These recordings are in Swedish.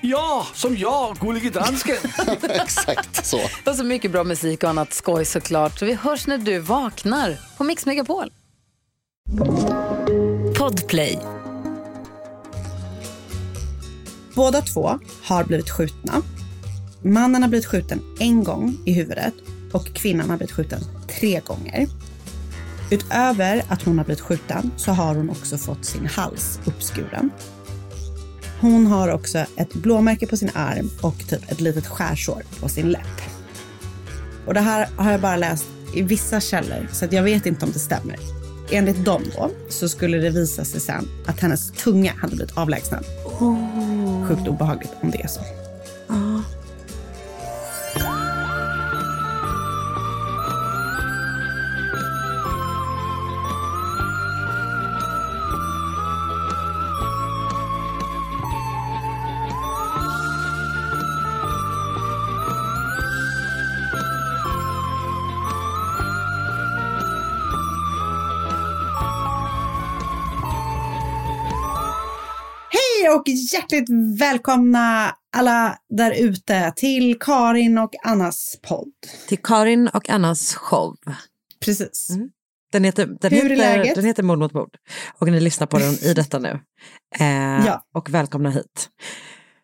Ja, som jag, Gullige Dansken. Exakt så. Och så mycket bra musik och annat skoj såklart. Så vi hörs när du vaknar på Mix Megapol. Podplay. Båda två har blivit skjutna. Mannen har blivit skjuten en gång i huvudet och kvinnan har blivit skjuten tre gånger. Utöver att hon har blivit skjuten så har hon också fått sin hals uppskuren. Hon har också ett blåmärke på sin arm och typ ett litet skärsår på sin läpp. Och det här har jag bara läst i vissa källor så att jag vet inte om det stämmer. Enligt dem då så skulle det visa sig sen att hennes tunga hade blivit avlägsnad. Sjukt obehagligt om det är så. Hjärtligt välkomna alla där ute till Karin och Annas podd. Till Karin och Annas show. Precis. Mm. Den heter, den Hur heter, läget? Den heter Mord mot mord. Och ni lyssnar på den i detta nu. Eh, Ja. Och välkomna hit.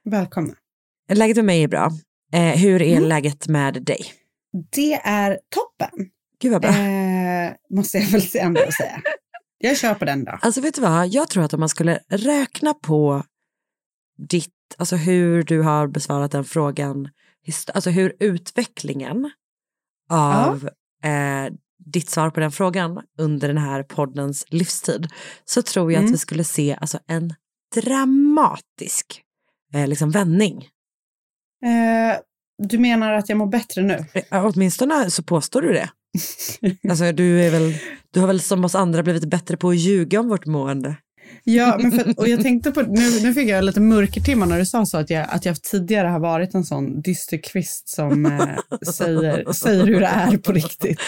Välkomna. Läget med mig är bra. Eh, hur är Mm. läget med dig? Det är toppen, Gud vad bra. eh, måste jag väl ändå säga. Jag kör på den då. Alltså vet du vad, jag tror att om man skulle räkna på ditt, alltså hur du har besvarat den frågan, alltså hur utvecklingen av eh, ditt svar på den frågan under den här poddens livstid, så tror jag Mm. att vi skulle se alltså en dramatisk eh, liksom vändning. Eh, du menar att jag mår bättre nu? Eh, Åtminstone så påstår du det. Alltså du, är väl, du har väl som oss andra blivit bättre på att ljuga om vårt mående. Ja, men för, och jag tänkte på, nu, nu fick jag lite mörkertimmar när du sa så att jag, att jag tidigare har varit en sån dysterkvist som eh, säger, säger hur det är på riktigt.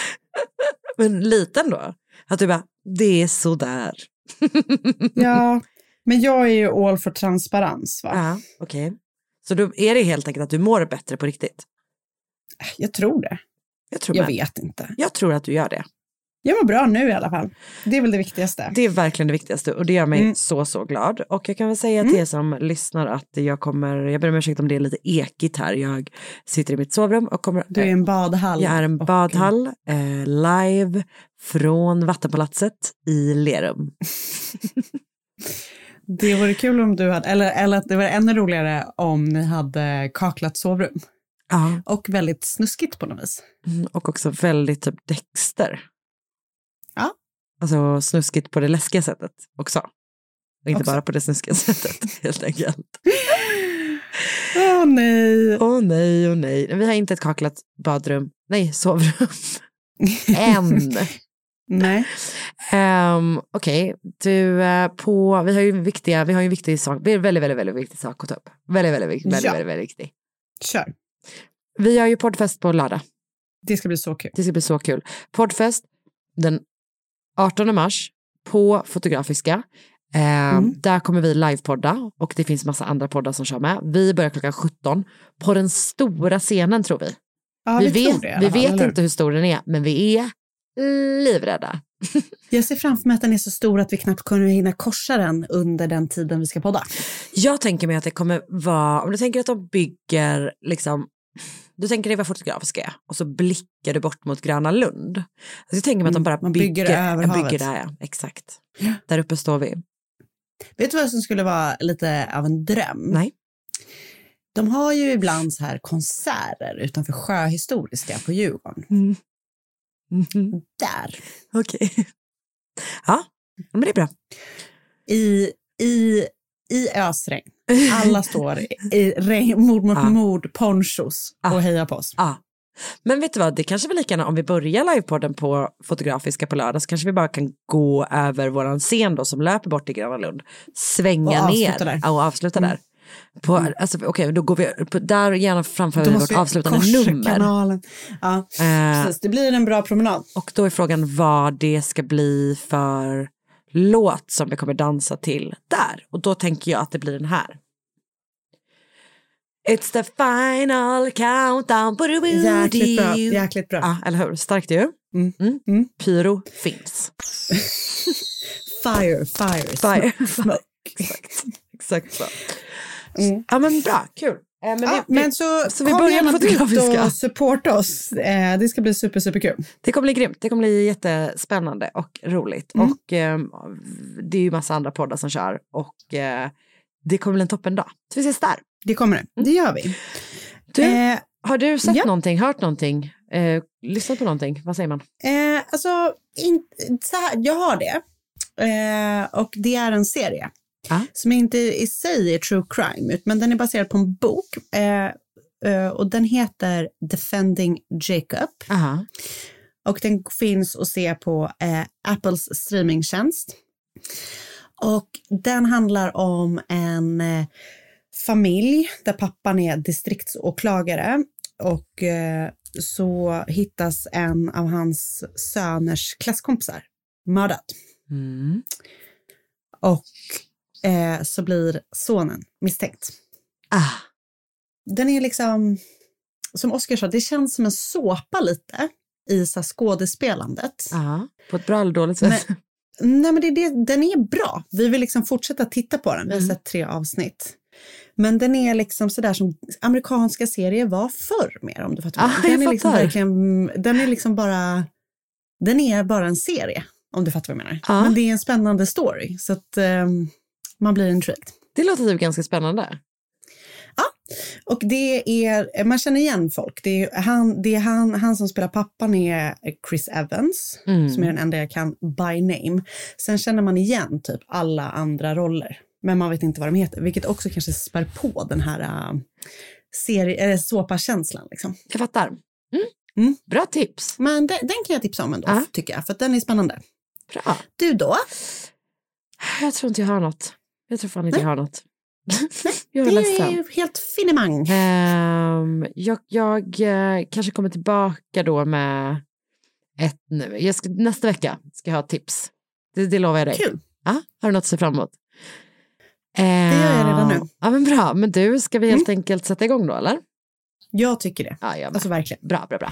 Men liten då? Att du bara, det är sådär. Ja, men jag är ju all för transparens va? Ja, okej. Så då är det helt enkelt att du mår bättre på riktigt? Jag tror det. Jag tror, Jag vet inte. jag tror att du gör det. Jag mår bra nu i alla fall. Det är väl det viktigaste. Det är verkligen det viktigaste och det gör mig Mm. så, så glad. Och jag kan väl säga till er som lyssnar att jag kommer, jag ber om ursäkt om det är lite ekigt här. Jag sitter i mitt sovrum och kommer, Du är en badhall. jag är en och- badhall eh, live från Vattenpalatset i Lerum. Det vore kul om du hade, eller, eller att det var ännu roligare om ni hade kaklat sovrum. Ja, Och väldigt snuskigt på något vis. mm, och också väldigt typ Dexter. Alltså snuskigt på det läskiga sättet också. Och inte Också. bara på det snuskiga sättet, helt enkelt. Åh nej. Åh nej, åh nej. Vi har inte ett kaklat badrum, nej, sovrum. Än. Nej. Um, Okej, du, eh, på, vi har ju viktiga, vi har ju en viktig sak, det är en väldigt, väldigt, väldigt viktig sak att ta upp. Väldigt, väldigt, väldigt, väldigt, Ja. väldigt, väldigt viktig. Kör. Vi har ju poddfest på lördag. Det ska bli så kul. Det ska bli så kul. Poddfest den 18 mars på Fotografiska. Eh, Mm. Där kommer vi livepodda och det finns massa andra poddar som kör med. Vi börjar klockan 17 på den stora scenen tror vi. Ja, vi vi, vet, det vi vet inte hur stor den är, men vi är livrädda. Jag ser framför mig att den är så stor att vi knappt kommer hinna korsa den under den tiden vi ska podda. Jag tänker mig att det kommer vara, om du tänker att de bygger liksom, du tänker dig vad fotografiska är och så blickar du bort mot Gröna Lund. Alltså jag tänker mig att de bara Mm, man bygger över bygger havet. där, ja. exakt. Där uppe står vi. Vet du vad som skulle vara lite av en dröm? Nej. De har ju ibland så här konserter utanför Sjöhistoriska på Djurgården. Mm. Mhm. Där, Okej. Ja, men det är bra. i, i, i ösregn. Alla står i mord mot Ja. mord, ponchos Ja. och hejar på oss. Ja. Men vet du vad, det kanske var lika gärna om vi börjar livepodden på Fotografiska på lördag så kanske vi bara kan gå över våran scen då som löper bort till Gröna Lund, svänga Och ner där. Ja, och avsluta där. På, alltså, Okej, då går vi på, där och gärna framför Då vi vårt vi avslutande nummer. kanalen. Ja, Eh, precis. Det blir en bra promenad. och då är frågan vad det ska bli för låt som vi kommer dansa till där. Och då tänker jag att det blir den här. It's the final countdown. Jäkligt bra. Jäkligt bra. Ja, eller hur? Starkt ju. Mm. Mm. Mm. Pyro finns. Fire, fire, Fire. smoke. Exakt, exakt så. Mm. Ja men bra, kul. Eh, men Ja, vi, men så, så vi börjar med fotografiska. och supporta oss. Eh, det ska bli super, super kul. det kommer bli grymt, det kommer bli jättespännande och roligt. Mm. Och eh, det är ju massa andra poddar som kör och eh, det kommer bli en toppendag. Så vi ses där. Det kommer det. Det gör vi. Mm. Du, Eh, har du sett ja. någonting, hört någonting, eh, lyssnat på någonting? Vad säger man? Alltså, in, så här, jag har det. Och det är en serie. Ja. Som inte i sig är true crime, men den är baserad på en bok. Eh, eh, och den heter Defending Jacob. Aha. Och den finns att se på eh, Apples streamingtjänst. Och den handlar om en eh, familj där pappan är distriktsåklagare och eh, så hittas en av hans söners klasskompisar mördad. Mm. Och eh, så blir sonen misstänkt. Ah. Den är liksom, som Oscar sa, det känns som en såpa lite i så skådespelandet. Aha. På ett bra eller dåligt sätt? Men- Nej, men det, det, den är bra. Vi vill liksom fortsätta titta på den. Vi har Mm. sett tre avsnitt. Men den är liksom sådär som amerikanska serier var förr mer om du fattar. Ah, den, är liksom verkligen, den är liksom bara, den är bara en serie om du fattar vad jag menar. Ja. Men det är en spännande story så att ehm, man blir intrigued. Det låter typ ganska spännande. Och det är, man känner igen folk. Det är han, det är han, han som spelar pappan är Chris Evans, Mm. som är den enda jag kan by name. Sen känner man igen typ alla andra roller, men man vet inte vad de heter, vilket också kanske spär på den här uh, serie, äh, såpakänslan. Liksom. Jag fattar. Mm. Mm. Bra tips. Men den, den kan jag tipsa om ändå, Ja. tycker jag, för den är spännande. Bra. Du då? Jag tror inte jag har något. Jag tror fan inte Nej. jag har något. jag är Det ledsen. är helt finemang. Ehm, jag jag eh, kanske kommer tillbaka då med ett nu. Ska, nästa vecka ska jag ha tips. Det, det lovar jag dig. Kul. Ja, har du något att se fram emot? Det gör jag redan nu. Mm. Ja, men bra. Men du, ska vi helt enkelt sätta igång då, eller? Jag tycker det. Ja, jag. Alltså verkligen. Bra, bra, bra.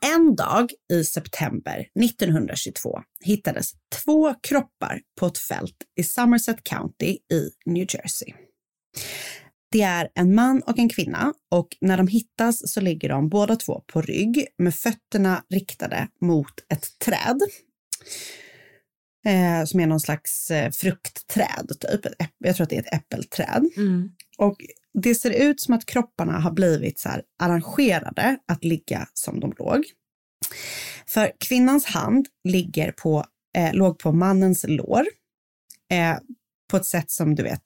En dag i september 1922 hittades två kroppar på ett fält i Somerset County i New Jersey. Det är en man och en kvinna och när de hittas så ligger de båda två på rygg med fötterna riktade mot ett träd. Eh, som är någon slags eh, fruktträd, typ. Jag tror att det är ett äppelträd. Mm. Och det ser ut som att kropparna har blivit så arrangerade att ligga som de låg. För kvinnans hand ligger på, eh, låg på mannens lår eh, på ett sätt som du vet,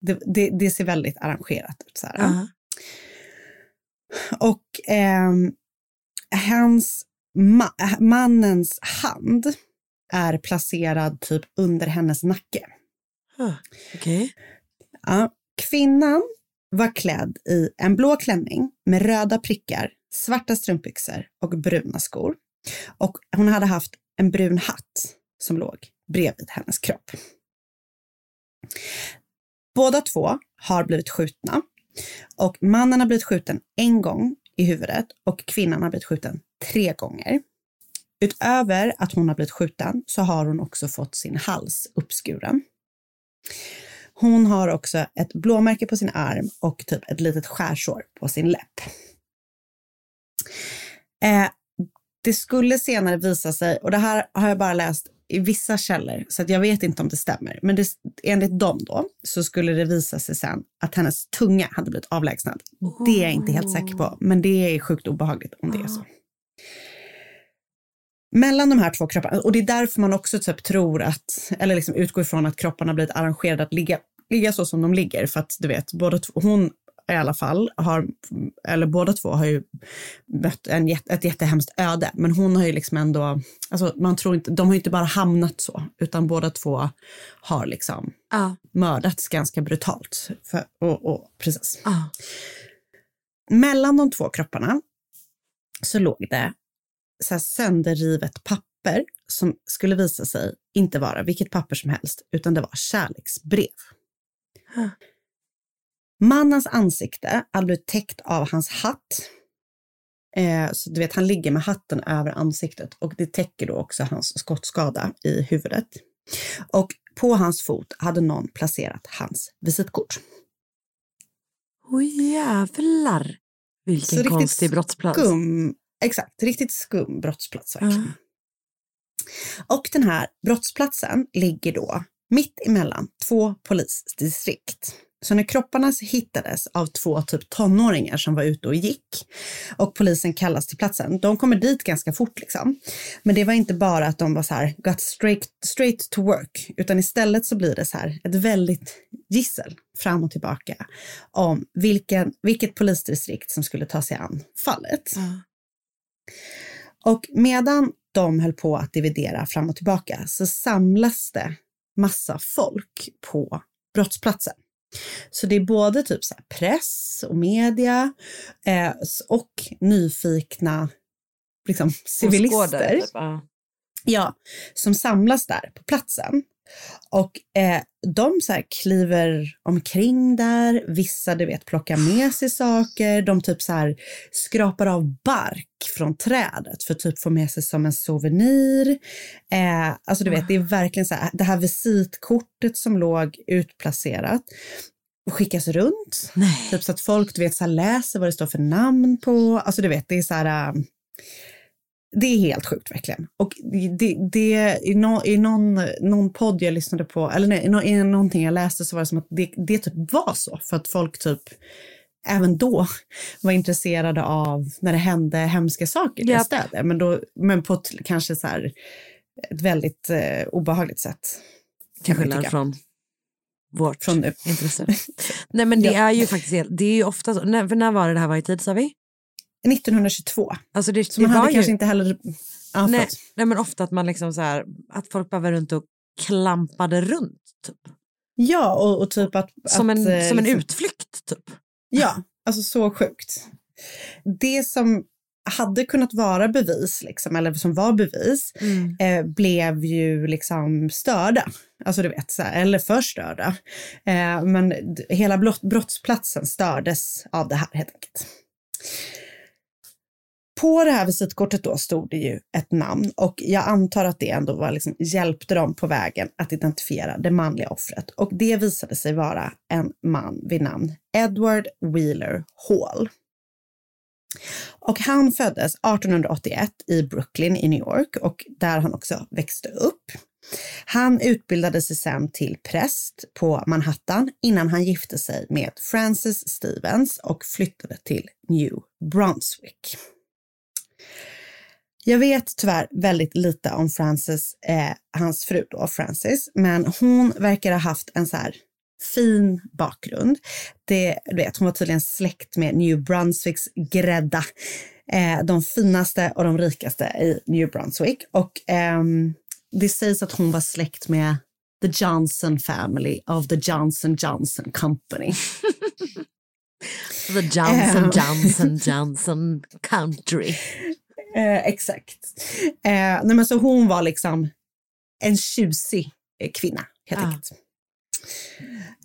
det, det, det ser väldigt arrangerat ut. Så. Ja. Och ehm, hans, ma mannens hand är placerad typ under hennes nacke. Ah, Okej. Ja, kvinnan var klädd i en blå klänning med röda prickar, svarta strumpbyxor och bruna skor. Och hon hade haft en brun hatt som låg bredvid hennes kropp. Båda två har blivit skjutna och mannen har blivit skjuten en gång i huvudet och kvinnan har blivit skjuten tre gånger. Utöver att hon har blivit skjuten så har hon också fått sin hals uppskuren. Hon har också ett blåmärke på sin arm och typ ett litet skärsår på sin läpp. Eh, det skulle senare visa sig, och det här har jag bara läst i vissa källor, så jag vet inte om det stämmer, men det, enligt dem då så skulle det visa sig sen att hennes tunga hade blivit avlägsnad. Det är jag inte helt säker på, men det är sjukt obehagligt om det är så. Mellan de här två kropparna, och det är därför man också typ tror att, eller liksom utgår ifrån att kropparna blivit arrangerade att ligga, ligga så som de ligger, för att du vet, både hon i alla fall har, eller båda två har ju mött en, ett jättehemskt öde, men hon har ju liksom ändå, alltså man tror inte, de har ju inte bara hamnat så, utan båda två har liksom Ja. mördats ganska brutalt. För, och, och, precis. Ja. Mellan de två kropparna så låg det så här sönderrivet papper som skulle visa sig inte vara vilket papper som helst, utan det var kärleksbrev. Huh. Mannens ansikte hade blivit täckt av hans hatt. Eh, så du vet, han ligger med hatten över ansiktet och det täcker då också hans skottskada i huvudet. Och på hans fot hade någon placerat hans visitkort. Oj jävlar. Vilken Så konstig brottsplats. Skum, exakt, riktigt skum brottsplats verkligen. Och den här brottsplatsen ligger då mitt emellan två polisdistrikt. Så när kropparna hittades av två typ tonåringar som var ute och gick och polisen kallas till platsen, de kommer dit ganska fort liksom. Men det var inte bara att de var så här, got straight, straight to work, utan istället så blir det så här ett väldigt gissel fram och tillbaka om vilken, vilket polisdistrikt som skulle ta sig an fallet. Och medan de höll på att dividera fram och tillbaka så samlas det massa folk på brottsplatsen. Så det är både typ så press och media eh, och nyfikna liksom, civilister. Åskådare, typ. Ja, som samlas där på platsen. Och eh, de så kliver omkring där, vissa du vet plockar med sig saker, de typ så här skrapar av bark från trädet för typ få med sig som en souvenir. Eh, alltså du vet, det är verkligen så här, det här visitkortet som låg utplacerat skickas runt. Typ så att folk du vet, så läser vad det står för namn på. Alltså du vet, det är så här... eh, det är helt sjukt verkligen. Och det, det, i, no, i någon, någon podd jag lyssnade på, eller nej, i, no, i någonting jag läste så var det som att det, det typ var så. För att folk typ även då var intresserade av när det hände hemska saker i Japp. städer. Men, då, men på ett, kanske så här, ett väldigt eh, obehagligt sätt. Till skillnad från vårt Från nu. intresse. Nej men det är ju faktiskt det är ju ofta så. När, för när var det det här var i tid sa vi? 1922. Alltså det, Så det man var hade ju, kanske inte heller... Ja, nej, nej men ofta att man liksom så här, att folk bara var runt och klampade runt. Typ. ja och, och typ att... Som, att, en, eh, som en liksom- utflykt typ. Ja, alltså så sjukt. Det som hade kunnat vara bevis, liksom, eller som var bevis, Mm. eh, blev ju liksom störda. Alltså du vet, så här, eller förstörda. Eh, men hela brott, brottsplatsen stördes av det här helt enkelt. På det här visitkortet då stod det ju ett namn och jag antar att det ändå var liksom, hjälpte dem på vägen att identifiera det manliga offret. Och det visade sig vara en man vid namn Edward Wheeler Hall. Och han föddes 1881 i Brooklyn i New York och där han också växte upp. Han utbildade sig sen till präst på Manhattan innan han gifte sig med Frances Stevens och flyttade till New Brunswick. Jag vet tyvärr väldigt lite om Frances, eh, hans fru då, Frances, men hon verkar ha haft en så här fin bakgrund. Det, du vet, hon var tydligen släkt med New Brunswicks grädda. Eh, de finaste och de rikaste i New Brunswick. Och ehm, det sägs att hon var släkt med the Johnson family of the Johnson Johnson Company. The Johnson Ehm. Johnson Johnson Country. Eh, exakt. Eh, nej men så hon var liksom en tjusig eh, kvinna helt Ja. enkelt.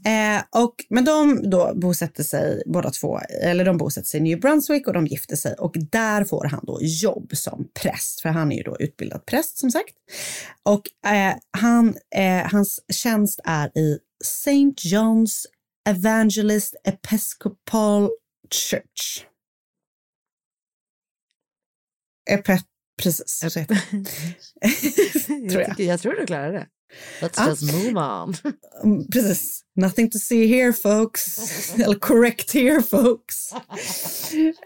Eh, och, men de då bosätter sig båda två, eller de bosätter sig i New Brunswick och de gifter sig och där får han då jobb som präst, för han är ju då utbildad präst som sagt. Och eh, han, eh, hans tjänst är i St. John's Evangelist Episcopal Church. Epe, precis, så heter det. tror jag, jag. tycker, jag tror du klarar det. Let's Ja. just move on. Mm, Precis. Nothing to see here folks. Eller correct here folks.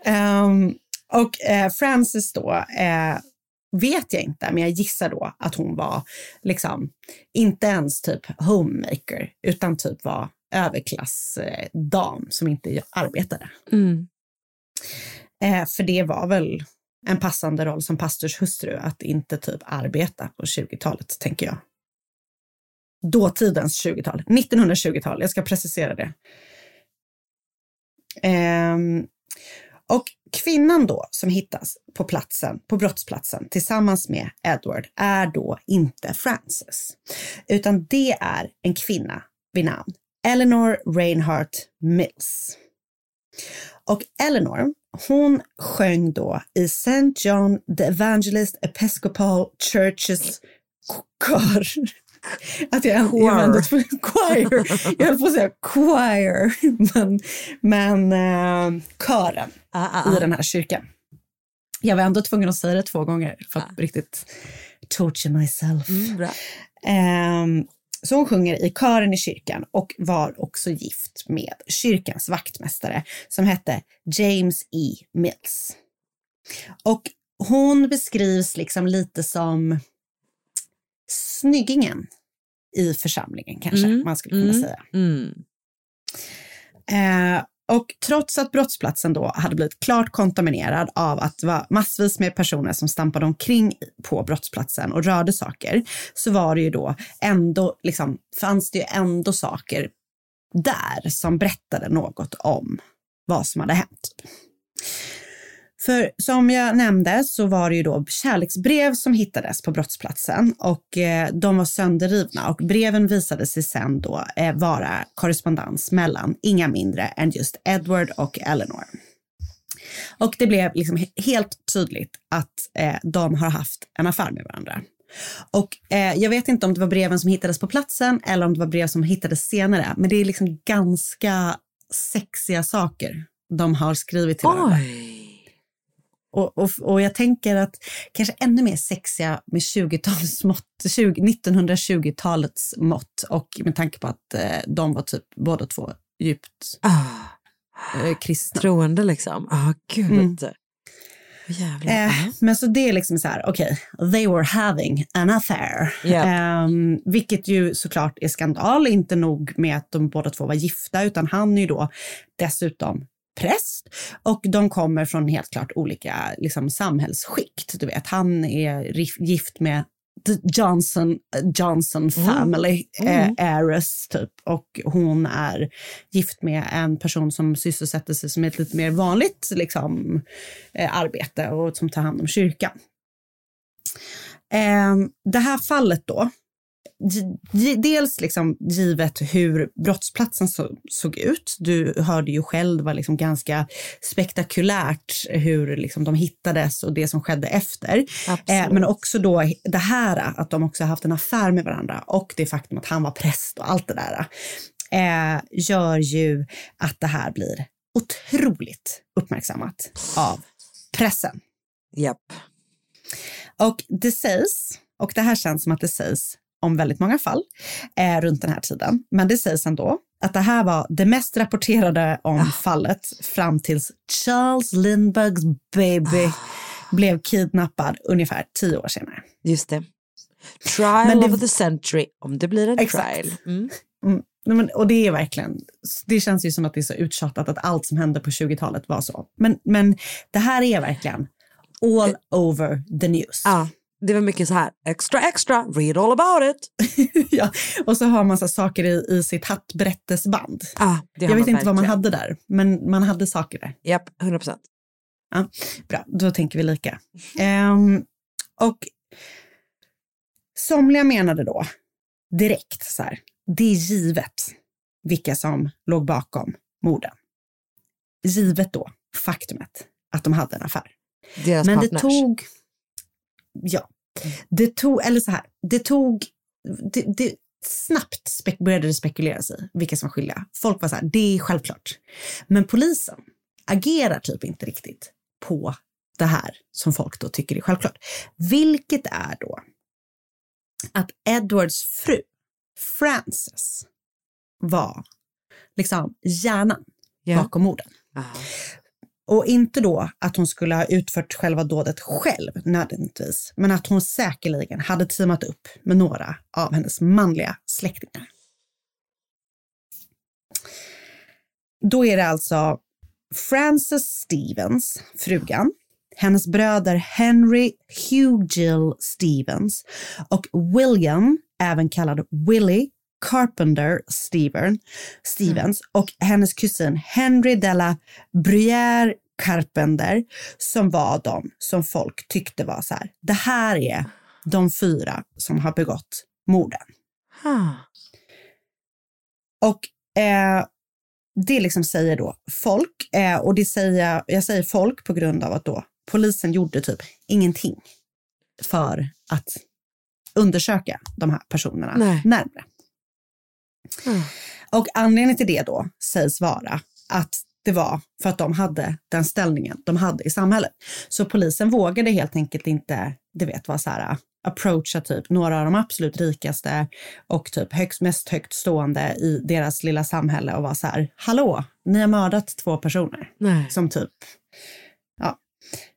Ehm, och eh, Frances då eh, vet jag inte, men jag gissar då att hon var liksom inte ens typ homemaker utan typ var överklassdam eh, som inte arbetade. Mm. Eh, för det var väl en passande roll som pastorshustru att inte typ arbeta på 20-talet, tänker jag. Dåtidens 20-tal, 1920-tal, jag ska precisera det. Ehm, och kvinnan då som hittas på platsen, på brottsplatsen tillsammans med Edward är då inte Frances, utan det är en kvinna vid namn Eleanor Reinhardt Mills. Och Eleanor, hon sjöng då i St. John the Evangelist Episcopal Churches kör. Att jag, jag var ändå choir. Jag höll på att säga choir, men, men eh, kören Ah, ah, ah. i den här kyrkan. Jag var ändå tvungen att säga det två gånger för att riktigt torture myself. Mm, bra. Så hon sjunger i kören i kyrkan och var också gift med kyrkans vaktmästare som hette James E. Mills. Och hon beskrivs liksom lite som snyggingen i församlingen kanske Mm, man skulle kunna mm, säga. Mm. Eh, och trots att brottsplatsen då hade blivit klart kontaminerad av att det var massvis med personer som stampade omkring på brottsplatsen och rörde saker, så var det ju då ändå, liksom, fanns det ju ändå saker där som berättade något om vad som hade hänt. För som jag nämnde så var det ju då kärleksbrev som hittades på brottsplatsen och eh, de var sönderrivna och breven visade sig sen då eh, vara korrespondens mellan inga mindre än just Edward och Eleanor. Och det blev liksom helt tydligt att eh, de har haft en affär med varandra. Och eh, jag vet inte om det var breven som hittades på platsen eller om det var brev som hittades senare, men det är liksom ganska sexiga saker de har skrivit till varandra. Och, och, och jag tänker att kanske ännu mer sexiga med 20-talsmått, 20, 1920-talets mått och med tanke på att eh, de var typ båda två djupt eh, kristna. Troende liksom. Ja, gud. Mm. Eh, men så det är liksom så här, okej, they were having an affair. Japp. Ehm, vilket ju såklart är skandal, inte nog med att de båda två var gifta, utan han är ju då dessutom präst och de kommer från helt klart olika liksom, samhällsskikt. Du vet, han är gift med Johnson, Johnson family, Mm. eh, heiress typ. Och hon är gift med en person som sysselsätter sig som ett lite mer vanligt liksom, eh, arbete och som tar hand om kyrkan. Eh, det här fallet då, dels liksom givet hur brottsplatsen så, såg ut. Du hörde ju själv, det var liksom ganska spektakulärt hur liksom de hittades och det som skedde efter. Eh, men också då det här att de också haft en affär med varandra och det faktum att han var präst och allt det där eh, gör ju att det här blir otroligt uppmärksammat av pressen. Japp. Och det sägs, och det här känns som att det sägs om väldigt många fall eh, runt den här tiden, men det sägs ändå att det här var det mest rapporterade om fallet fram tills Charles Lindberghs baby blev kidnappad ungefär tio år senare. Just det. Trial Men det- of the century, om det blir en Exakt. trial. Mm. Mm. Men, och det är verkligen, det känns ju som att det är så uttjatat att allt som hände på 20-talet var så. Men, men det här är verkligen all over the news. Ja, det var mycket så här, extra extra, read all about it. ja, och så har man så saker i, i sitt det har Jag vet inte vad man verkligen. hade där, men man hade saker där. Japp, 100 procent. Ja, bra, då tänker vi lika. Ehm, och somliga menade då direkt så här, det är givet vilka som låg bakom morden. Givet då faktumet att de hade en affär. Deras Men partners. det tog, ja, det tog, eller så här, det tog, det, det, snabbt spek, började det spekuleras i vilka som var skyldiga. Folk var så här, det är självklart. Men polisen agerar typ inte riktigt på det här som folk då tycker är självklart. Vilket är då att Edwards fru, Frances, var liksom hjärnan Ja. bakom morden. Och inte då att hon skulle ha utfört själva dådet själv nödvändigtvis, men att hon säkerligen hade teamat upp med några av hennes manliga släktingar. Då är det alltså Frances Stevens, frugan, hennes bröder Henry Hugill Stevens och William, även kallad Willie Carpenter Steven, Stevens och hennes kusin Henry Della Bruyère Carpenter som var de som folk tyckte var så här, det här är de fyra som har begått morden. Och eh, det liksom säger då folk, eh, och det säger, jag säger folk på grund av att då polisen gjorde typ ingenting för att undersöka de här personerna Nej. närmare. Och anledningen till det då sägs vara att det var för att de hade den ställningen de hade i samhället. Så polisen vågade helt enkelt inte, du vet, vara så här, approacha typ några av de absolut rikaste och typ högst, mest högt stående i deras lilla samhälle och vara så här, hallå, ni har mördat två personer. Nej. Som typ, ja,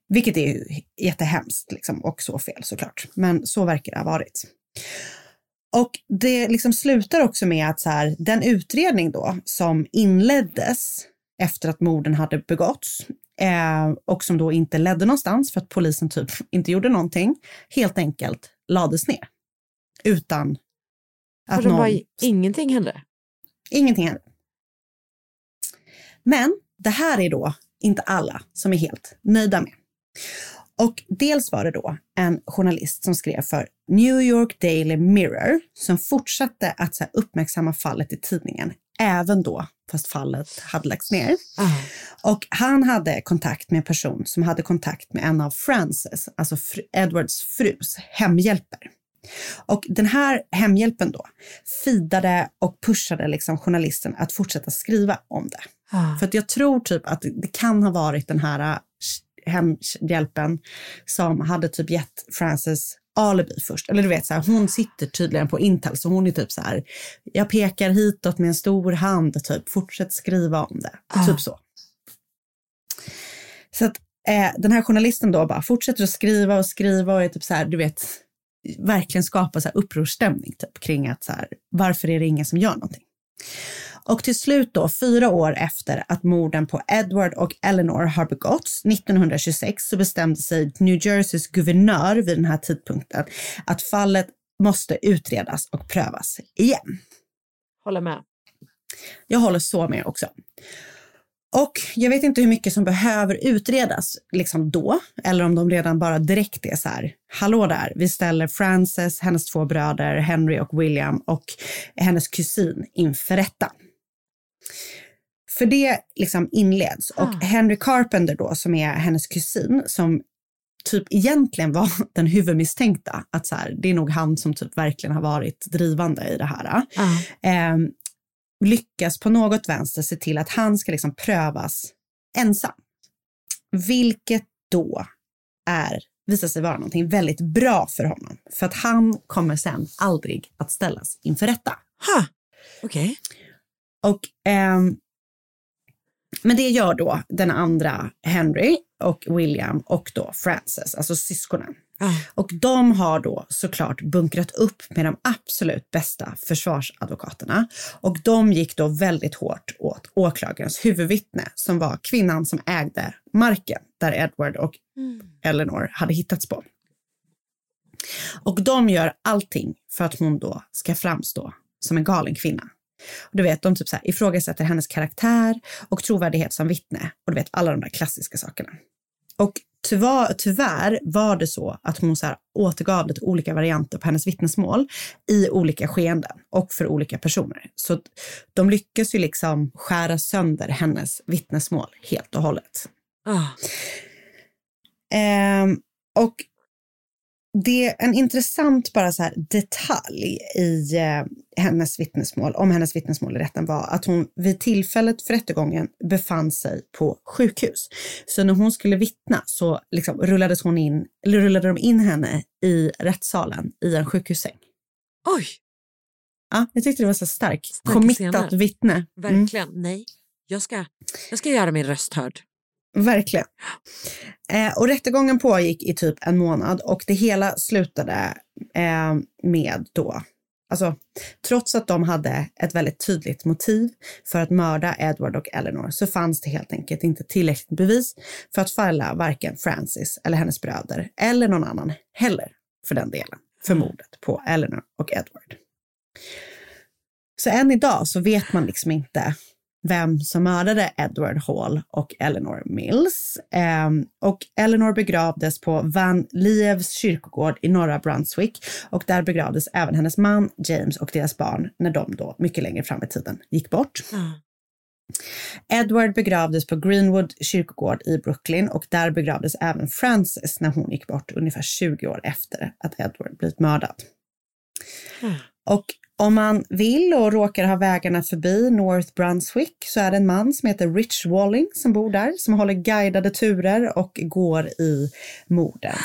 vilket är jättehemskt liksom, och så fel såklart. Men så verkar det ha varit. Och det liksom slutar också med att så här, den utredning då som inleddes efter att morden hade begåtts eh, och som då inte ledde någonstans för att polisen typ inte gjorde någonting, helt enkelt lades ner. Utan att någon... var, ingenting hände. Ingenting hände. Men det här är då inte alla som är helt nöjda med. Och dels var det då en journalist som skrev för New York Daily Mirror som fortsatte att så uppmärksamma fallet i tidningen även då fast fallet hade lagts ner. Och han hade kontakt med en person som hade kontakt med en av Frances, alltså fru, Edwards frus hemhjälper. Och den här hemhjälpen då fidade och pushade liksom journalisten att fortsätta skriva om det. För att jag tror typ att det kan ha varit den här äh, hemhjälpen som hade typ gett Frances alibi först. Eller du vet, så här, hon sitter tydligen på Intel, så hon är typ så här, jag pekar hitåt med en stor hand, typ, fortsätt skriva om det. Typ så. Så att eh, den här journalisten då bara fortsätter att skriva och skriva och är typ så här, du vet, verkligen skapar så här upprorsstämning typ, kring att så här, varför är det ingen som gör någonting? Och till slut då, fyra år efter att morden på Edward och Eleanor har begåtts, 1926, så bestämde sig New Jerseys guvernör vid den här tidpunkten att fallet måste utredas och prövas igen. Håller med. Jag håller så med också. Och jag vet inte hur mycket som behöver utredas liksom då, eller om de redan bara direkt är så här, hallå där, vi ställer Frances, hennes två bröder, Henry och William och hennes kusin inför rätta. För det liksom inleds och Henry Carpenter då, som är hennes kusin, som typ egentligen var den huvudmisstänkta, att så här, det är nog han som typ verkligen har varit drivande i det här. Eh, lyckas på något vänster se till att han ska liksom prövas ensam. Vilket då är, visar sig vara någonting väldigt bra för honom. För att han kommer sen aldrig att ställas inför rätta. Ha, okej. Och, ehm, men det gör då den andra Henry och William och då Frances, alltså syskonen. Och de har då såklart bunkrat upp med de absolut bästa försvarsadvokaterna. Och de gick då väldigt hårt åt åklagarens huvudvittne som var kvinnan som ägde marken där Edward och Eleanor hade hittats på. Och de gör allting för att hon då ska framstå som en galen kvinna. Och du vet, de typ så här ifrågasätter hennes karaktär och trovärdighet som vittne. Och du vet, alla de där klassiska sakerna. Och tyvärr, tyvärr var det så att hon så här återgav lite olika varianter på hennes vittnesmål i olika skeenden och för olika personer. Så de lyckas ju liksom skära sönder hennes vittnesmål helt och hållet. Ah. Ehm, och det är en intressant bara så detalj i eh, hennes vittnesmål, om hennes vittnesmål i rätten var att hon vid tillfället för rättegången befann sig på sjukhus. Så när hon skulle vittna så liksom rullades hon in, eller rullade de in henne i rättssalen i en sjukhussäng. Oj! Ja, jag tyckte det var så starkt. Starka Committat vittne. Mm. Verkligen. Nej, jag ska, jag ska göra min röst hörd. Verkligen. Eh, och rättegången pågick i typ en månad och det hela slutade eh, med då, alltså trots att de hade ett väldigt tydligt motiv för att mörda Edward och Eleanor så fanns det helt enkelt inte tillräckligt bevis för att fälla varken Francis eller hennes bröder eller någon annan heller för den delen för mordet på Eleanor och Edward. Så än idag så vet man liksom inte vem som mördade Edward Hall och Eleanor Mills. Ehm, och Eleanor begravdes på Van Lievs kyrkogård i norra Brunswick och där begravdes även hennes man James och deras barn när de då mycket längre fram i tiden gick bort. Edward begravdes på Greenwood kyrkogård i Brooklyn och där begravdes även Frances när hon gick bort ungefär 20 år efter att Edward blivit mördad. Och om man vill och råkar ha vägarna förbi North Brunswick så är det en man som heter Rich Walling som bor där, som håller guidade turer och går i mordens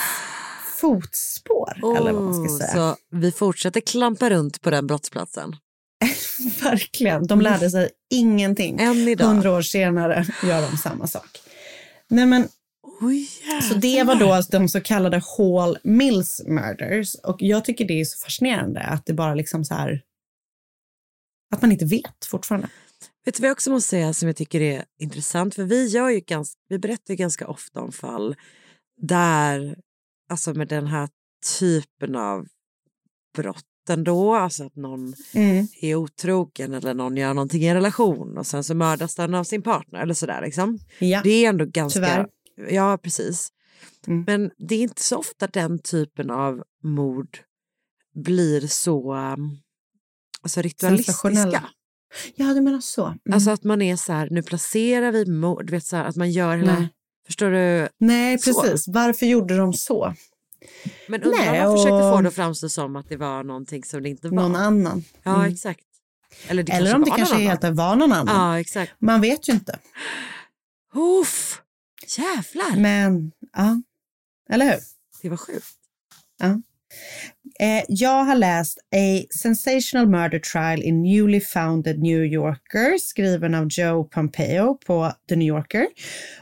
fotspår, eller vad man ska Oh, säga. Så vi fortsätter klampa runt på den brottsplatsen. Verkligen, de lärde sig ingenting. Än idag. Hundra år senare gör de samma sak. Nej men, Oj, så det var då de så kallade Hall Mills Murders. Och jag tycker det är så fascinerande att det bara liksom så här, att man inte vet fortfarande. Vet du vad jag också måste säga som jag tycker är intressant? För vi, gör ju ganska, vi berättar ju ganska ofta om fall där, alltså med den här typen av brott ändå, alltså att någon Mm. är otrogen eller någon gör någonting i en relation och sen så mördas den av sin partner eller sådär liksom. Ja, Det är ändå ganska, tyvärr. Ja precis. Mm. Men det är inte så ofta den typen av mord blir så alltså ritualistiska. Ja, du menar så. Mm. Alltså att man är så här, nu placerar vi mord, vet så här, att man gör hela, Nej. förstår du? Nej, så. precis. Varför gjorde de så? Men undrar om Nej, man försökte och- få det att framstå som att det var någonting som det inte var. Någon annan. Ja, Mm. exakt. Eller, Eller om det kanske helt var någon annan. Ja, exakt. Man vet ju inte. Uff, jävlar. Men, ja. Eller hur? Det var sjukt. Ja. Eh, jag har läst A Sensational Murder Trial in Newly Founded New Yorker skriven av Joe Pompeo på The New Yorker.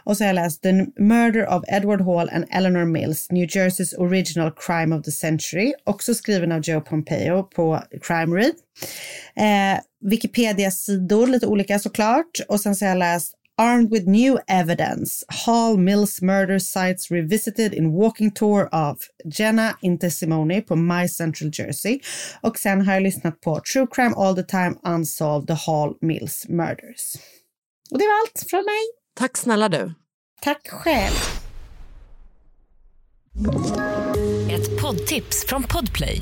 Och så har jag läst The Murder of Edward Hall and Eleanor Mills, New Jerseys Original Crime of the Century, också skriven av Joe Pompeo på Crime Read. Eh, Wikipedia-sidor, lite olika såklart. Och sen så har jag läst Armed with new evidence, Hall Mills murder sites revisited in walking tour of Jenna Intesimoni på My Central Jersey. Och sen har jag lyssnat på True Crime All the Time Unsolved The Hall Mills Murders. Och det var allt från mig. Tack snälla du. Tack själv. Ett poddtips från Podplay.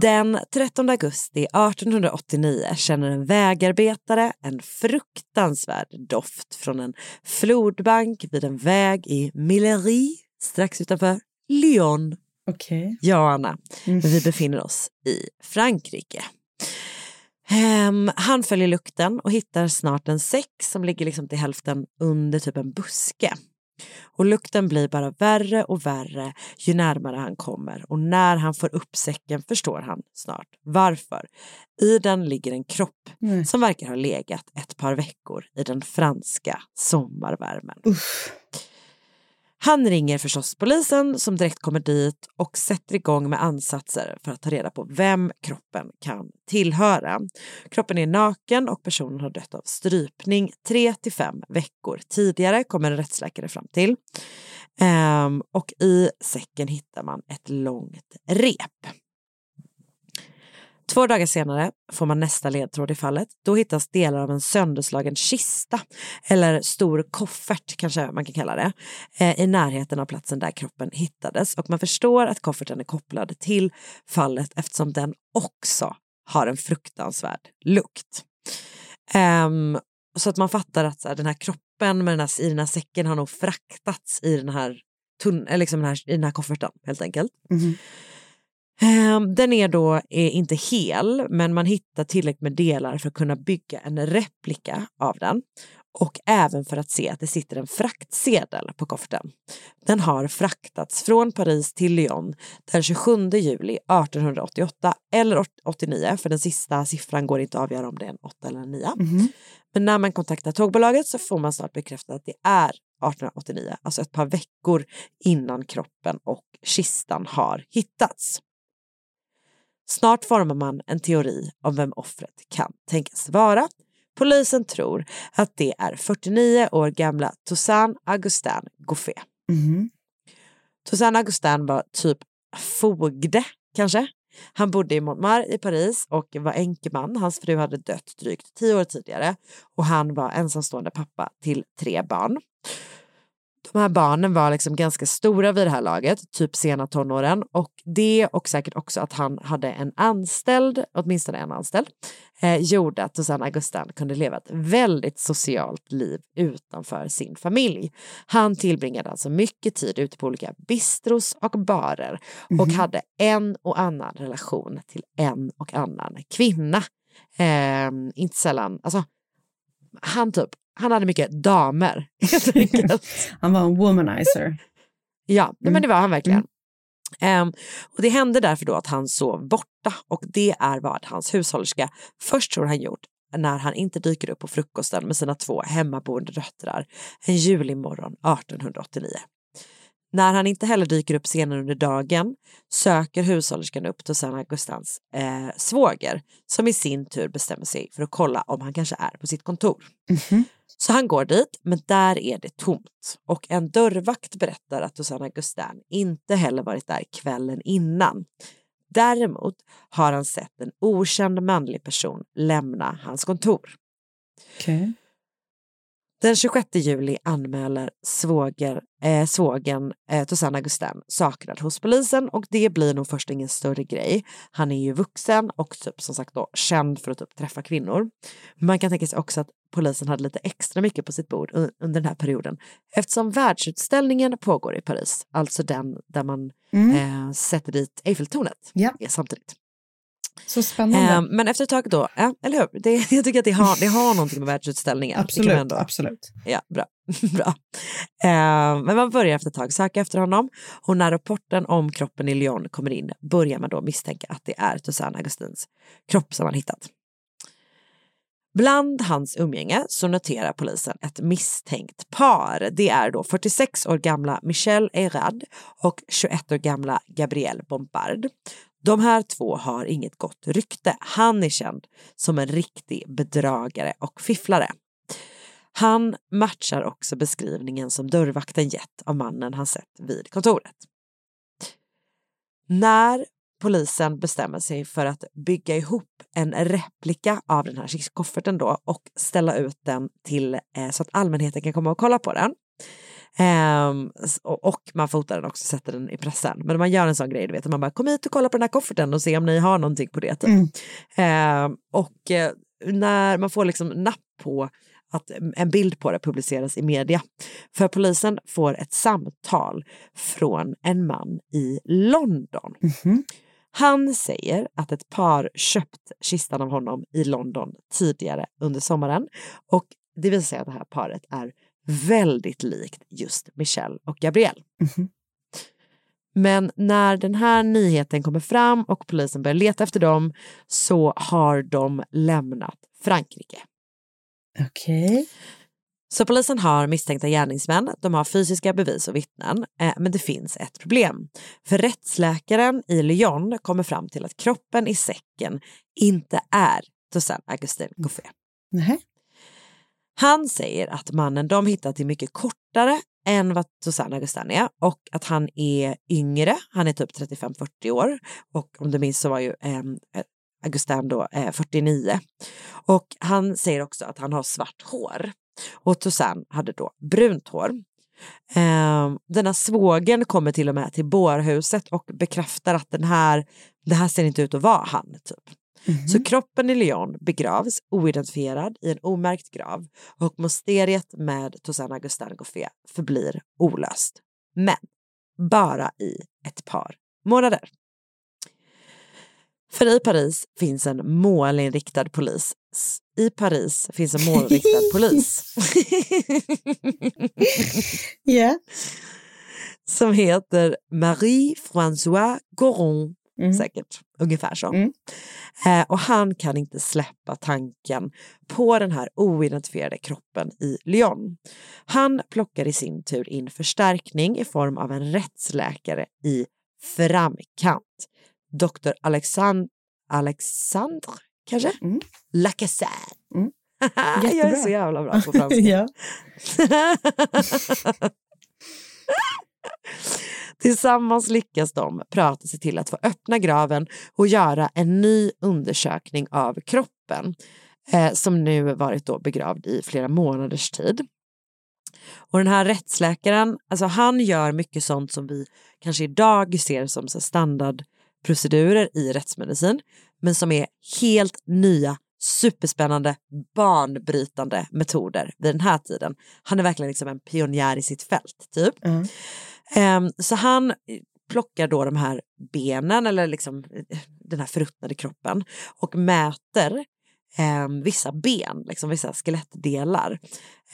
Den 13 augusti 1889 känner en vägarbetare en fruktansvärd doft från en flodbank vid en väg i Millery strax utanför Lyon. Okej. Ja, Anna, vi befinner oss i Frankrike. Ehm, han följer lukten och hittar snart en säck som ligger liksom till hälften under typ en buske. Och lukten blir bara värre och värre ju närmare han kommer och när han får upp säcken förstår han snart varför. I den ligger en kropp Nej. som verkar ha legat ett par veckor i den franska sommarvärmen. Han ringer förstås polisen som direkt kommer dit och sätter igång med ansatser för att ta reda på vem kroppen kan tillhöra. Kroppen är naken och personen har dött av strypning tre till fem veckor tidigare kommer en rättsläkare fram till. Ehm, och i säcken hittar man ett långt rep. Två dagar senare får man nästa ledtråd i fallet. Då hittas delar av en sönderslagen kista, eller stor koffert kanske man kan kalla det, eh, i närheten av platsen där kroppen hittades. Och man förstår att kofferten är kopplad till fallet eftersom den också har en fruktansvärd lukt. Um, så att man fattar att så här, den här kroppen med den här, i den här säcken har nog fraktats i den här, tunn, liksom den här, i den här kofferten helt enkelt. Ehm, den är då eh, inte hel, men man hittar tillräckligt med delar för att kunna bygga en replika av den. Och även för att se att det sitter en fraktsedel på kofferten. Den har fraktats från Paris till Lyon den 27 juli 1888 eller 89, för den sista siffran går inte att avgöra om det är en 8 eller en 9. Men när man kontaktar tågbolaget så får man snart bekräftat att det är 1889, alltså ett par veckor innan kroppen och kistan har hittats. Snart formar man en teori om vem offret kan tänkas vara. Polisen tror att det är 49 år gamla Toussaint Augustin Gouffet. Toussaint Augustin var typ fogde kanske. Han bodde i Montmartre i Paris och var enkeman. Hans fru hade dött drygt tio år tidigare och han var ensamstående pappa till tre barn. De här barnen var liksom ganska stora vid det här laget, typ sena tonåren och det och säkert också att han hade en anställd, åtminstone en anställd, eh, gjorde att Susanne Augustin kunde leva ett väldigt socialt liv utanför sin familj. Han tillbringade alltså mycket tid ute på olika bistros och barer och Mhm. hade en och annan relation till en och annan kvinna. Eh, inte sällan, alltså han typ, han hade mycket damer helt enkelt. Han var en womanizer. Ja, nej, Mm. men det var han verkligen. Ehm, och det hände därför då att han sov borta och det är vad hans hushållerska först tror han gjort när han inte dyker upp på frukosten med sina två hemmaboende döttrar en julimorgon 1889. När han inte heller dyker upp senare under dagen söker hushållerskan upp Toussaint Augustins eh, svåger som i sin tur bestämmer sig för att kolla om han kanske är på sitt kontor. Så han går dit, men där är det tomt. Och en dörrvakt berättar att Susanne Augustin inte heller varit där kvällen innan. Däremot har han sett en okänd manlig person lämna hans kontor. Okej. Den 26 juli anmäler svåger, eh, svågen eh, Toussaint Augustin saknad hos polisen och det blir nog först ingen större grej. Han är ju vuxen och typ som sagt då känd för att typ träffa kvinnor. Man kan tänka sig också att polisen hade lite extra mycket på sitt bord un- under den här perioden eftersom världsutställningen pågår i Paris, alltså den där man Mm. eh, sätter dit Eiffeltornet Ja. samtidigt. Så spännande. Eh, men efter ett tag då, ja, eller hur? Det, jag tycker att det har, det har någonting med världsutställningen. Absolut, ändå- absolut. Ja, bra. bra. Eh, men man börjar efter ett tag söka efter honom och när rapporten om kroppen i Lyon kommer in börjar man då misstänka att det är Toussaint Augustins kropp som man hittat. Bland hans umgänge så noterar polisen ett misstänkt par. Det är då 46 år gamla Michel Eyrad och 21 år gamla Gabriel Bompard. De här två har inget gott rykte. Han är känd som en riktig bedragare och fifflare. Han matchar också beskrivningen som dörrvakten gett av mannen han sett vid kontoret. När polisen bestämmer sig för att bygga ihop en replika av den här kofferten då och ställa ut den till eh, så att allmänheten kan komma och kolla på den. Ehm, och, man fotar den också och sätter den i pressen. Men man gör en sån grej, du vet, man bara kom hit och kolla på den här kofferten och se om ni har någonting på det. Typ. Mm. Ehm, och eh, när man får liksom napp på att en bild på det publiceras i media. För polisen får ett samtal från en man i London. Han säger att ett par köpt kistan av honom i London tidigare under sommaren och det visar sig att det här paret är väldigt likt just Michelle och Gabrielle. Men när den här nyheten kommer fram och polisen börjar leta efter dem så har de lämnat Frankrike. Okej. Så polisen har misstänkta gärningsmän, de har fysiska bevis och vittnen, eh, men det finns ett problem. För rättsläkaren i Lyon kommer fram till att kroppen i säcken inte är Toussaint Augustin Gouffé. Nej. Han säger att mannen de hittat är mycket kortare än vad Susanna Augustin är och att han är yngre, han är typ 35-40 år och om du minns så var ju ehm, eh, Augustin då eh, 49. Och han säger också att han har svart hår och Toussaint hade då brunt hår. Eh, denna svågen kommer till och med till bårhuset och bekräftar att den här, det här ser inte ut att vara han. Typ. Så kroppen i Lyon begravs oidentifierad i en omärkt grav och mysteriet med Toussaint Augustin Gouffé förblir olöst. Men bara i ett par månader. För i Paris finns en målinriktad polis. I Paris finns en målinriktad polis. Ja. som heter Marie-François Goron. Säkert ungefär så. Eh, och han kan inte släppa tanken på den här oidentifierade kroppen i Lyon. Han plockar i sin tur in förstärkning i form av en rättsläkare i framkant. Dr. Alexand Alexandre, kanske? Lacazette. Jag är så jävla bra på franska. Tillsammans lyckas de prata sig till att få öppna graven och göra en ny undersökning av kroppen eh, som nu varit då begravd i flera månaders tid. Och den här rättsläkaren, alltså han gör mycket sånt som vi kanske idag ser som standardprocedurer i rättsmedicin, men som är helt nya, superspännande, banbrytande metoder vid den här tiden. Han är verkligen liksom en pionjär i sitt fält, typ. Ehm, så han plockar då de här benen eller liksom eh, den här förruttnade kroppen och mäter ehm, vissa ben, liksom vissa skelettdelar.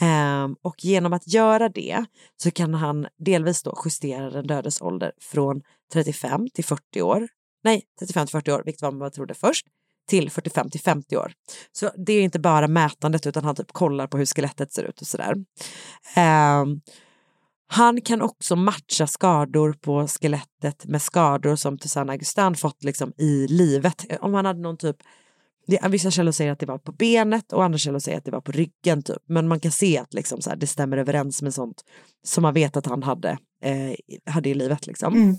Ehm, och genom att göra det så kan han delvis då justera den dödes ålder från 35 till 40 år. Nej, 35 till 40 år, vilket var vad man trodde först till 45 till 50 år. Så det är inte bara mätandet utan han typ kollar på hur skelettet ser ut och sådär. Ehm, han kan också matcha skador på skelettet med skador som Toussaint Augustin fått liksom i livet. Eh, om han hade någon typ, det, vissa källor säger att det var på benet och andra källor säger att det var på ryggen typ. Men man kan se att liksom så här, det stämmer överens med sånt som man vet att han hade, eh, hade i livet. Liksom. Mm.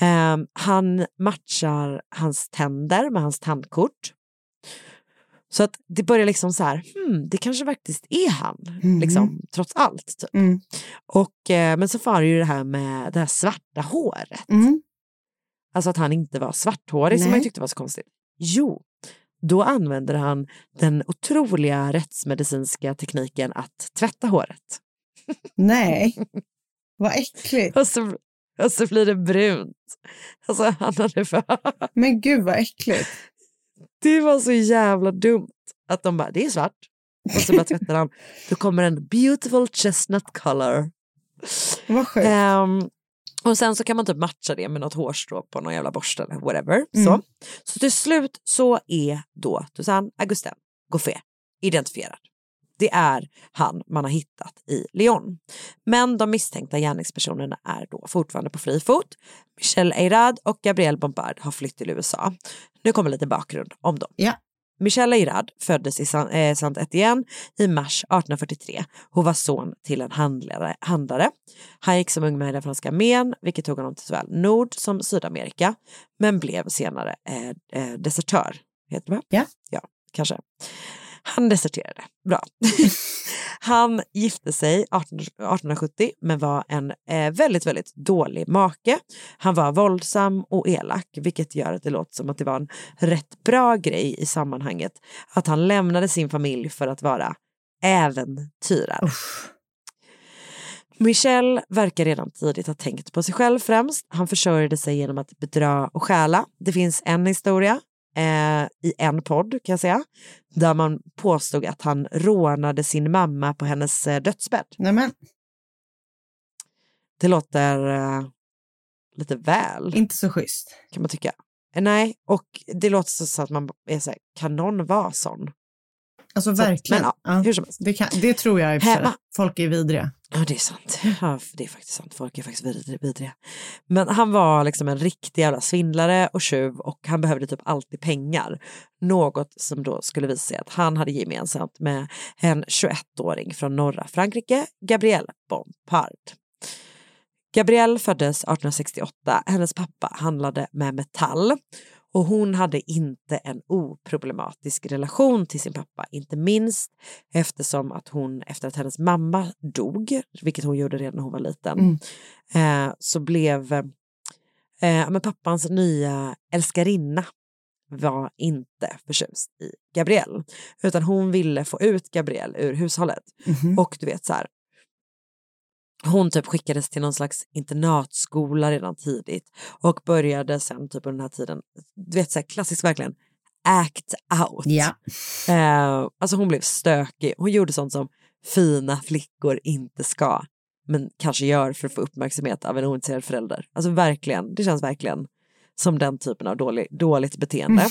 Ehm, han matchar hans tänder med hans tandkort. Så att det börjar liksom så här, hmm, det kanske faktiskt är han, Mhm. liksom, trots allt. Typ. Mm. Och, eh, men så det ju det här med det här svarta håret. Mm. Alltså att han inte var svarthårig som Nej. man tyckte var så konstigt. Jo, då använder han den otroliga rättsmedicinska tekniken att tvätta håret. Nej, vad äckligt. Och så, och så blir det brunt. Alltså han hade för... Men gud vad äckligt. Det var så jävla dumt att de bara, det är svart. Och så bara tvättar han. Då kommer en beautiful chestnut color. Vad sjukt. Ehm, och sen så kan man typ matcha det med något hårstrå på någon jävla borste eller whatever. Mm. Så. så till slut så är då Toussaint Augustin Gouffé identifierad. Det är han man har hittat i Lyon. Men de misstänkta gärningspersonerna är då fortfarande på fri fot. Michel Eirad och Gabriel Bompard har flytt till USA. Nu kommer lite bakgrund om dem. Ja. Michel Eirad föddes i eh, Saint-Étienne i mars 1843 och var son till en handlare. handlare. Han gick som ung med i den franska armén, vilket tog honom till såväl Nord som Sydamerika, men blev senare eh, eh, desertör. Heter det? Ja. ja, kanske. Han deserterade. Bra. han gifte sig 18, 1870 men var en eh, väldigt, väldigt dålig make. Han var våldsam och elak, vilket gör att det låter som att det var en rätt bra grej i sammanhanget att han lämnade sin familj för att vara äventyrare. Michel verkar redan tidigt ha tänkt på sig själv främst. Han försörjde sig genom att bedra och stjäla. Det finns en historia eh, i en podd kan jag säga, där man påstod att han rånade sin mamma på hennes eh, dödsbädd. Nämen. Det låter eh, lite väl. Inte så schysst. Kan man tycka. Eh, nej, och det låter så, så att man är så här, kan någon vara sån? Alltså verkligen. men ja, Ja. hur som helst. Det, kan, det tror jag i och för sig. Hemma. Folk är vidriga. Ja, det är sant. Ja, det är faktiskt sant. Folk är faktiskt vid- vidriga. Men han var liksom en riktig jävla svindlare och tjuv och han behövde typ alltid pengar. Något som då skulle visa sig att han hade gemensamt med en 21-åring från norra Frankrike, Gabrielle Bompard. Gabrielle föddes 1868. Hennes pappa handlade med metall och hon hade inte en oproblematisk relation till sin pappa, inte minst eftersom att hon efter att hennes mamma dog, vilket hon gjorde redan när hon var liten, eh, så blev eh, men pappans nya älskarinna var inte förtjust i Gabrielle, utan hon ville få ut Gabrielle ur hushållet. Mhm. Och du vet så här, hon typ skickades till någon slags internatskola redan tidigt och började sen typ under den här tiden, du vet så här klassiskt verkligen, act out. Ja. Eh, alltså hon blev stökig, hon gjorde sånt som fina flickor inte ska, men kanske gör för att få uppmärksamhet av en ointresserad förälder. Alltså verkligen, det känns verkligen som den typen av dålig, dåligt beteende.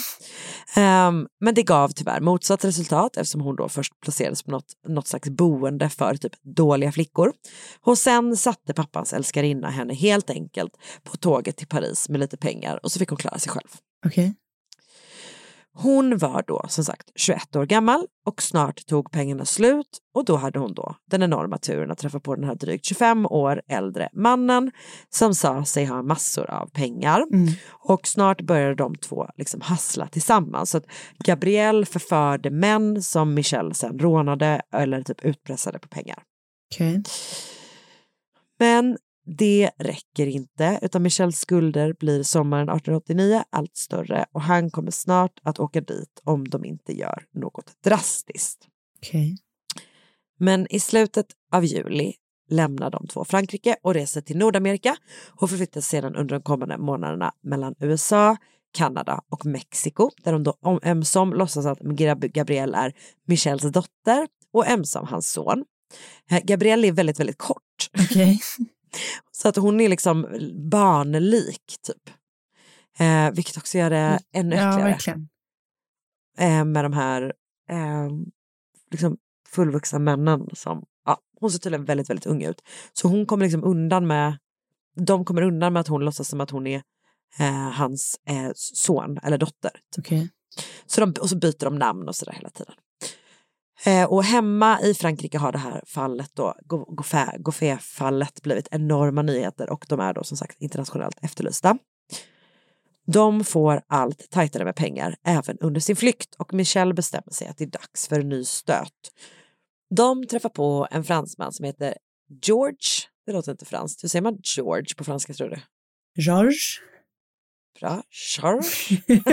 Ehm, men det gav tyvärr motsatt resultat eftersom hon då först placerades på något, något slags boende för typ dåliga flickor. Och sen satte pappans älskarinna henne helt enkelt på tåget till Paris med lite pengar och så fick hon klara sig själv. Okej. Hon var då som sagt 21 år gammal och snart tog pengarna slut och då hade hon då den enorma turen att träffa på den här drygt 25 år äldre mannen som sa sig ha massor av pengar och snart började de två liksom hassla tillsammans. Så att Gabrielle förförde män som Michelle sen rånade eller typ utpressade på pengar. Okej. Men det räcker inte, utan Michels skulder blir sommaren 1889 allt större och han kommer snart att åka dit om de inte gör något drastiskt. Okej. Men i slutet av juli lämnar de två Frankrike och reser till Nordamerika och förflyttar sig sedan under de kommande månaderna mellan USA, Kanada och Mexiko där de då om- ömsom låtsas att Gab- Gabrielle är Michels dotter och ömsom hans son. Eh, Gabrielle är väldigt, väldigt kort. Okej. Så att hon är liksom barnlik typ. Eh, vilket också gör det ännu Ja, äckligare. verkligen. Eh, med de här eh, liksom fullvuxna männen som, ja, hon ser tydligen väldigt, väldigt ung ut. Så hon kommer liksom undan med, de kommer undan med att hon låtsas som att hon är eh, hans eh, son eller dotter. Okej. Så de, och så byter de namn och sådär hela tiden. Eh, och hemma i Frankrike har det här fallet då, Goffé- Goffé-fallet blivit enorma nyheter och de är då som sagt internationellt efterlysta. De får allt tajtare med pengar även under sin flykt och Michel bestämmer sig att det är dags för en ny stöt. De träffar på en fransman som heter George. Det låter inte franskt. Hur säger man George på franska tror du? George. Bra. George.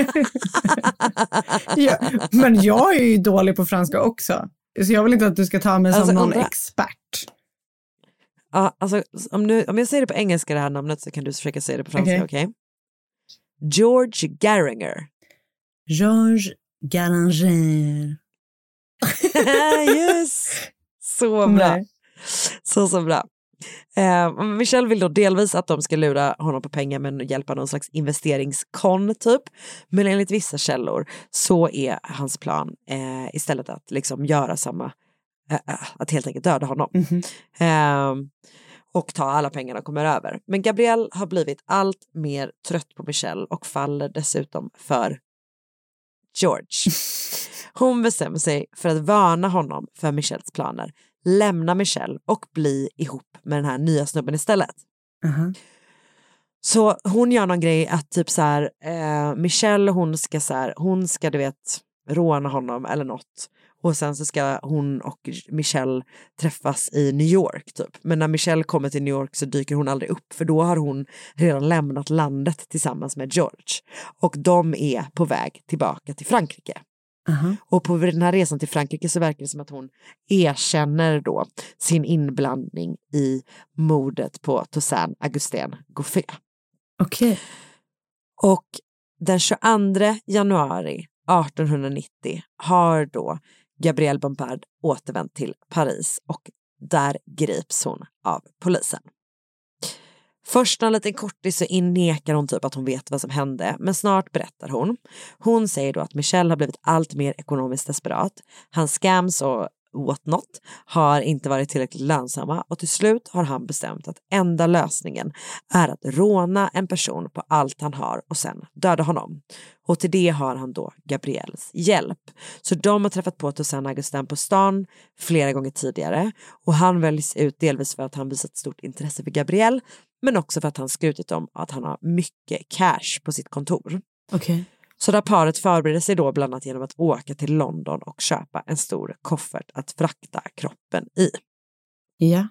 ja, men jag är ju dålig på franska också. Så jag vill inte att du ska ta mig som Alltså, någon undra- expert. Ja, alltså, om, nu, om jag säger det på engelska det här namnet så kan du försöka säga det på franska, okej? Okej. George Garringer. George Garanger. yes! Så bra. Nej. Så, så bra. Eh, Michelle vill då delvis att de ska lura honom på pengar men hjälpa någon slags investeringskon typ. Men enligt vissa källor så är hans plan eh, istället att liksom göra samma, eh, eh, att helt enkelt döda honom. Eh, och ta alla pengarna och kommer över. Men Gabrielle har blivit allt mer trött på Michelle och faller dessutom för George. Hon bestämmer sig för att varna honom för Michelles planer, lämna Michelle och bli ihop med den här nya snubben istället. Aha. Så hon gör någon grej att typ så här, eh, Michelle hon ska så här, hon ska du vet råna honom eller något Och sen så ska hon och Michelle träffas i New York typ. Men när Michelle kommer till New York så dyker hon aldrig upp för då har hon redan lämnat landet tillsammans med George. Och de är på väg tillbaka till Frankrike. Och på den här resan till Frankrike så verkar det som att hon erkänner då sin inblandning i mordet på Toussaint Augustin Gouffé. Okej. Och den 22 januari 1890 har då Gabrielle Bompard återvänt till Paris och där grips hon av polisen. Först en liten kortis så innekar hon typ att hon vet vad som hände, men snart berättar hon. Hon säger då att Michelle har blivit allt mer ekonomiskt desperat. Hans scams och whatnot har inte varit tillräckligt lönsamma och till slut har han bestämt att enda lösningen är att råna en person på allt han har och sen döda honom. Och till det har han då Gabriels hjälp. Så de har träffat på Toussaint Augustin på stan flera gånger tidigare och han väljs ut delvis för att han visat stort intresse för Gabriel men också för att han skrutit om att han har mycket cash på sitt kontor. Okej. Så där paret förbereder sig då bland annat genom att åka till London och köpa en stor koffert att frakta kroppen i. Ja.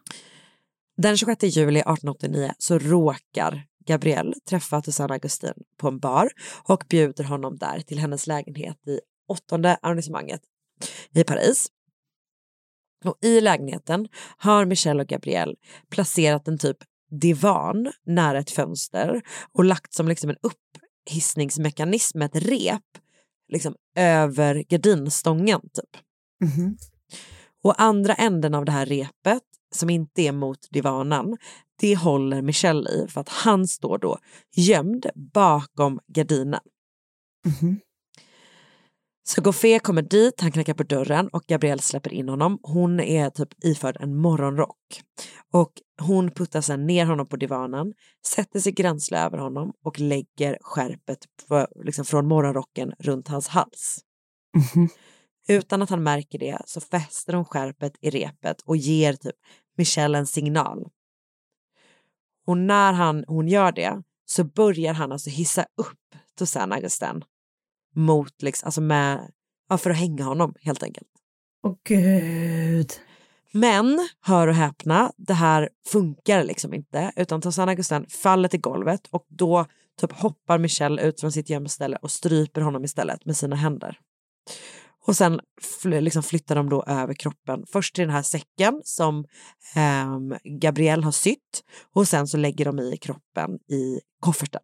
Den 26 juli 1889 så råkar Gabrielle träffa Toussaint Augustin på en bar och bjuder honom där till hennes lägenhet i åttonde arrondissemanget i Paris. Och i lägenheten har Michelle och Gabrielle placerat en typ divan nära ett fönster och lagt som liksom en upphissningsmekanism med ett rep liksom över gardinstången typ. Mhm. Och andra änden av det här repet som inte är mot divanen, det håller Michelle i för att han står då gömd bakom gardinen. Mhm. Så Goffé kommer dit, han knackar på dörren och Gabrielle släpper in honom. Hon är typ iförd en morgonrock. Och hon puttar sen ner honom på divanen, sätter sig gränsle över honom och lägger skärpet på, liksom från morgonrocken runt hans hals. Mhm. Utan att han märker det så fäster hon skärpet i repet och ger typ Michelle en signal. Och när han, hon gör det så börjar han alltså hissa upp Toussaint Augustin mot, liksom, alltså med, ja, för att hänga honom helt enkelt. Åh gud. Men, hör och häpna, det här funkar liksom inte utan Toussaint Augustin faller till golvet och då typ hoppar Michelle ut från sitt gömställe och stryper honom istället med sina händer. Och sen fl- liksom flyttar de då över kroppen först till den här säcken som ehm, Gabrielle har sytt och sen så lägger de i kroppen i kofferten.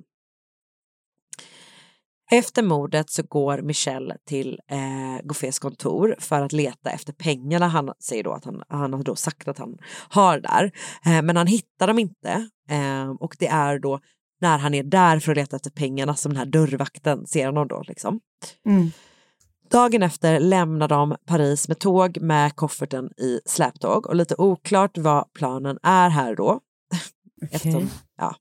Efter mordet så går Michelle till eh, Goffés kontor för att leta efter pengarna han säger då att han, han har då sagt att han har där. Eh, men han hittar dem inte eh, och det är då när han är där för att leta efter pengarna som den här dörrvakten ser honom då liksom. Mm. Dagen efter lämnar de Paris med tåg med kofferten i släptåg och lite oklart vad planen är här då. Eftersom, ja,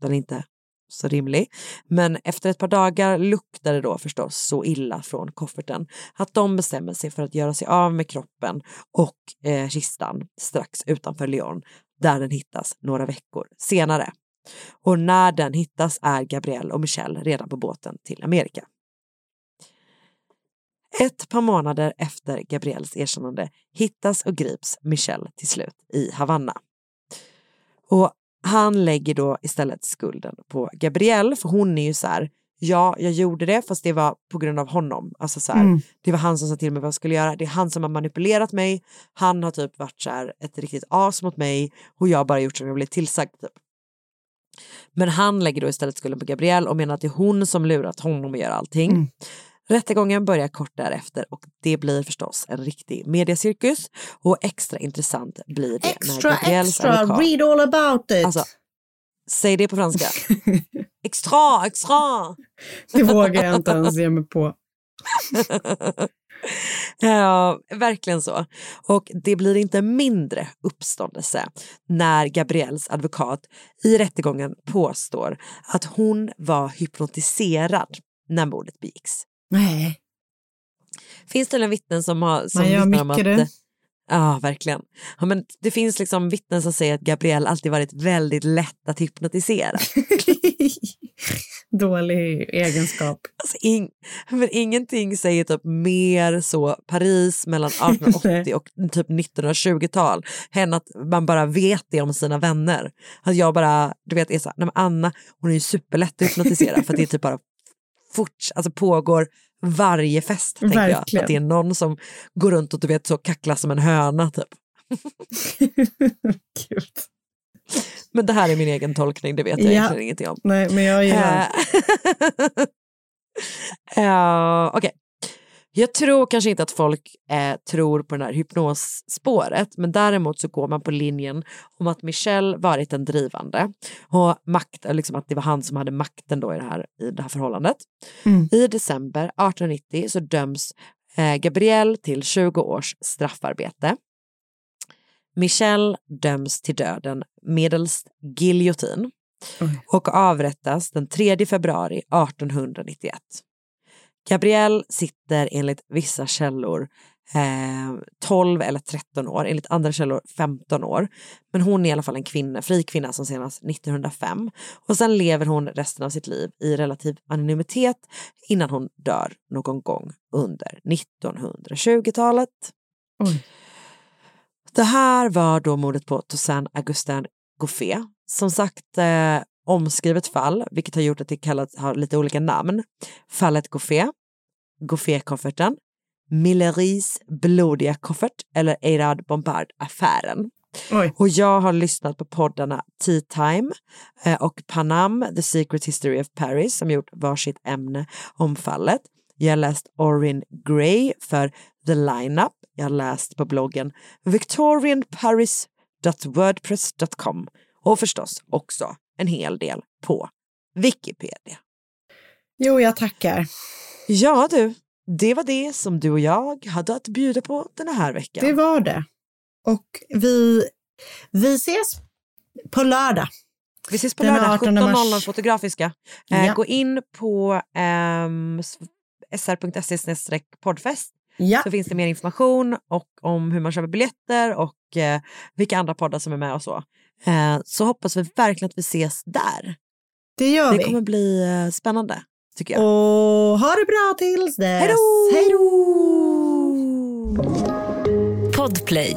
den inte så rimlig. Men efter ett par dagar luktar det då förstås så illa från kofferten att de bestämmer sig för att göra sig av med kroppen och eh, kistan strax utanför Lyon där den hittas några veckor senare. Och när den hittas är Gabrielle och Michelle redan på båten till Amerika. Ett par månader efter Gabriels erkännande hittas och grips Michelle till slut i Havanna. Och han lägger då istället skulden på Gabrielle för hon är ju så här, ja jag gjorde det fast det var på grund av honom. Alltså så här, Mm. Det var han som sa till mig vad jag skulle göra, det är han som har manipulerat mig, han har typ varit så här, ett riktigt as mot mig och jag har bara gjort som jag blev tillsagd. Typ. Men han lägger då istället skulden på Gabrielle och menar att det är hon som lurat honom att göra allting. Mm. Rättegången börjar kort därefter och det blir förstås en riktig mediacirkus och extra intressant blir det när Extra, Gabriels extra, advokat... read all about it. Alltså, säg det på franska. extra, extra! Det vågar jag inte ens ge mig på. ja, verkligen så. Och det blir inte mindre uppståndelse när Gabriels advokat i rättegången påstår att hon var hypnotiserad när mordet begicks. Nej. Finns det en vittnen som har som Man gör vittnar om mycket att det. Ja, verkligen. Ja, men det finns liksom vittnen som säger att Gabriel alltid varit väldigt lätt att hypnotisera. dålig egenskap. Alltså, ing, men ingenting säger typ mer så Paris mellan 1880 och typ 1920-tal än att man bara vet det om sina vänner. Att jag bara, du vet, är så här, nej, men Anna hon är ju superlätt att hypnotisera för att det är typ bara fort, alltså pågår varje fest. Tänker jag. Att det är någon som går runt och du vet så kacklar som en höna typ. Men det här är min egen tolkning, det vet jag Ja. egentligen ingenting om. Nej, men jag gillar Uh, Okej. Jag tror kanske inte att folk eh, tror på det här hypnosspåret men däremot så går man på linjen om att Michel varit den drivande och makt, eh, liksom att det var han som hade makten då i det här, i det här förhållandet. Mm. I december 1890 så döms eh, Gabrielle till 20 års straffarbete. Michel döms till döden medelst giljotin och avrättas den 3 februari 1891. Gabrielle sitter enligt vissa källor eh, 12 eller 13 år, enligt andra källor 15 år. Men hon är i alla fall en kvinna, fri kvinna som senast 1905 och sen lever hon resten av sitt liv i relativ anonymitet innan hon dör någon gång under 1920-talet. Det här var då mordet på Toussaint Augustin Gouffé. Som sagt eh, omskrivet fall, vilket har gjort att det kallas, har lite olika namn. Fallet Gouffé, Gouffé-kofferten, Milleries blodiga koffert eller Eirad Bombard-affären. Oj. Och jag har lyssnat på poddarna Tea Time eh, och Panam, The Secret History of Paris som gjort varsitt ämne om fallet. Jag har läst Orin Gray för The Lineup. Jag har läst på bloggen victorianparis.wordpress.com och förstås också en hel del på Wikipedia. Jo, jag tackar. Ja du, det var det som du och jag hade att bjuda på den här veckan. Det var det. Och vi, vi ses på lördag. Vi ses på Den lördag 18 17.00 mars. Fotografiska. Eh, Ja. Gå in på ehm, sr.se poddfest Ja. så finns det mer information och om hur man köper biljetter och eh, vilka andra poddar som är med och så. Eh, så hoppas vi verkligen att vi ses där. Det gör det vi. kommer bli eh, spännande tycker jag. Och ha det bra tills dess. Hej då! Hej då! Podplay.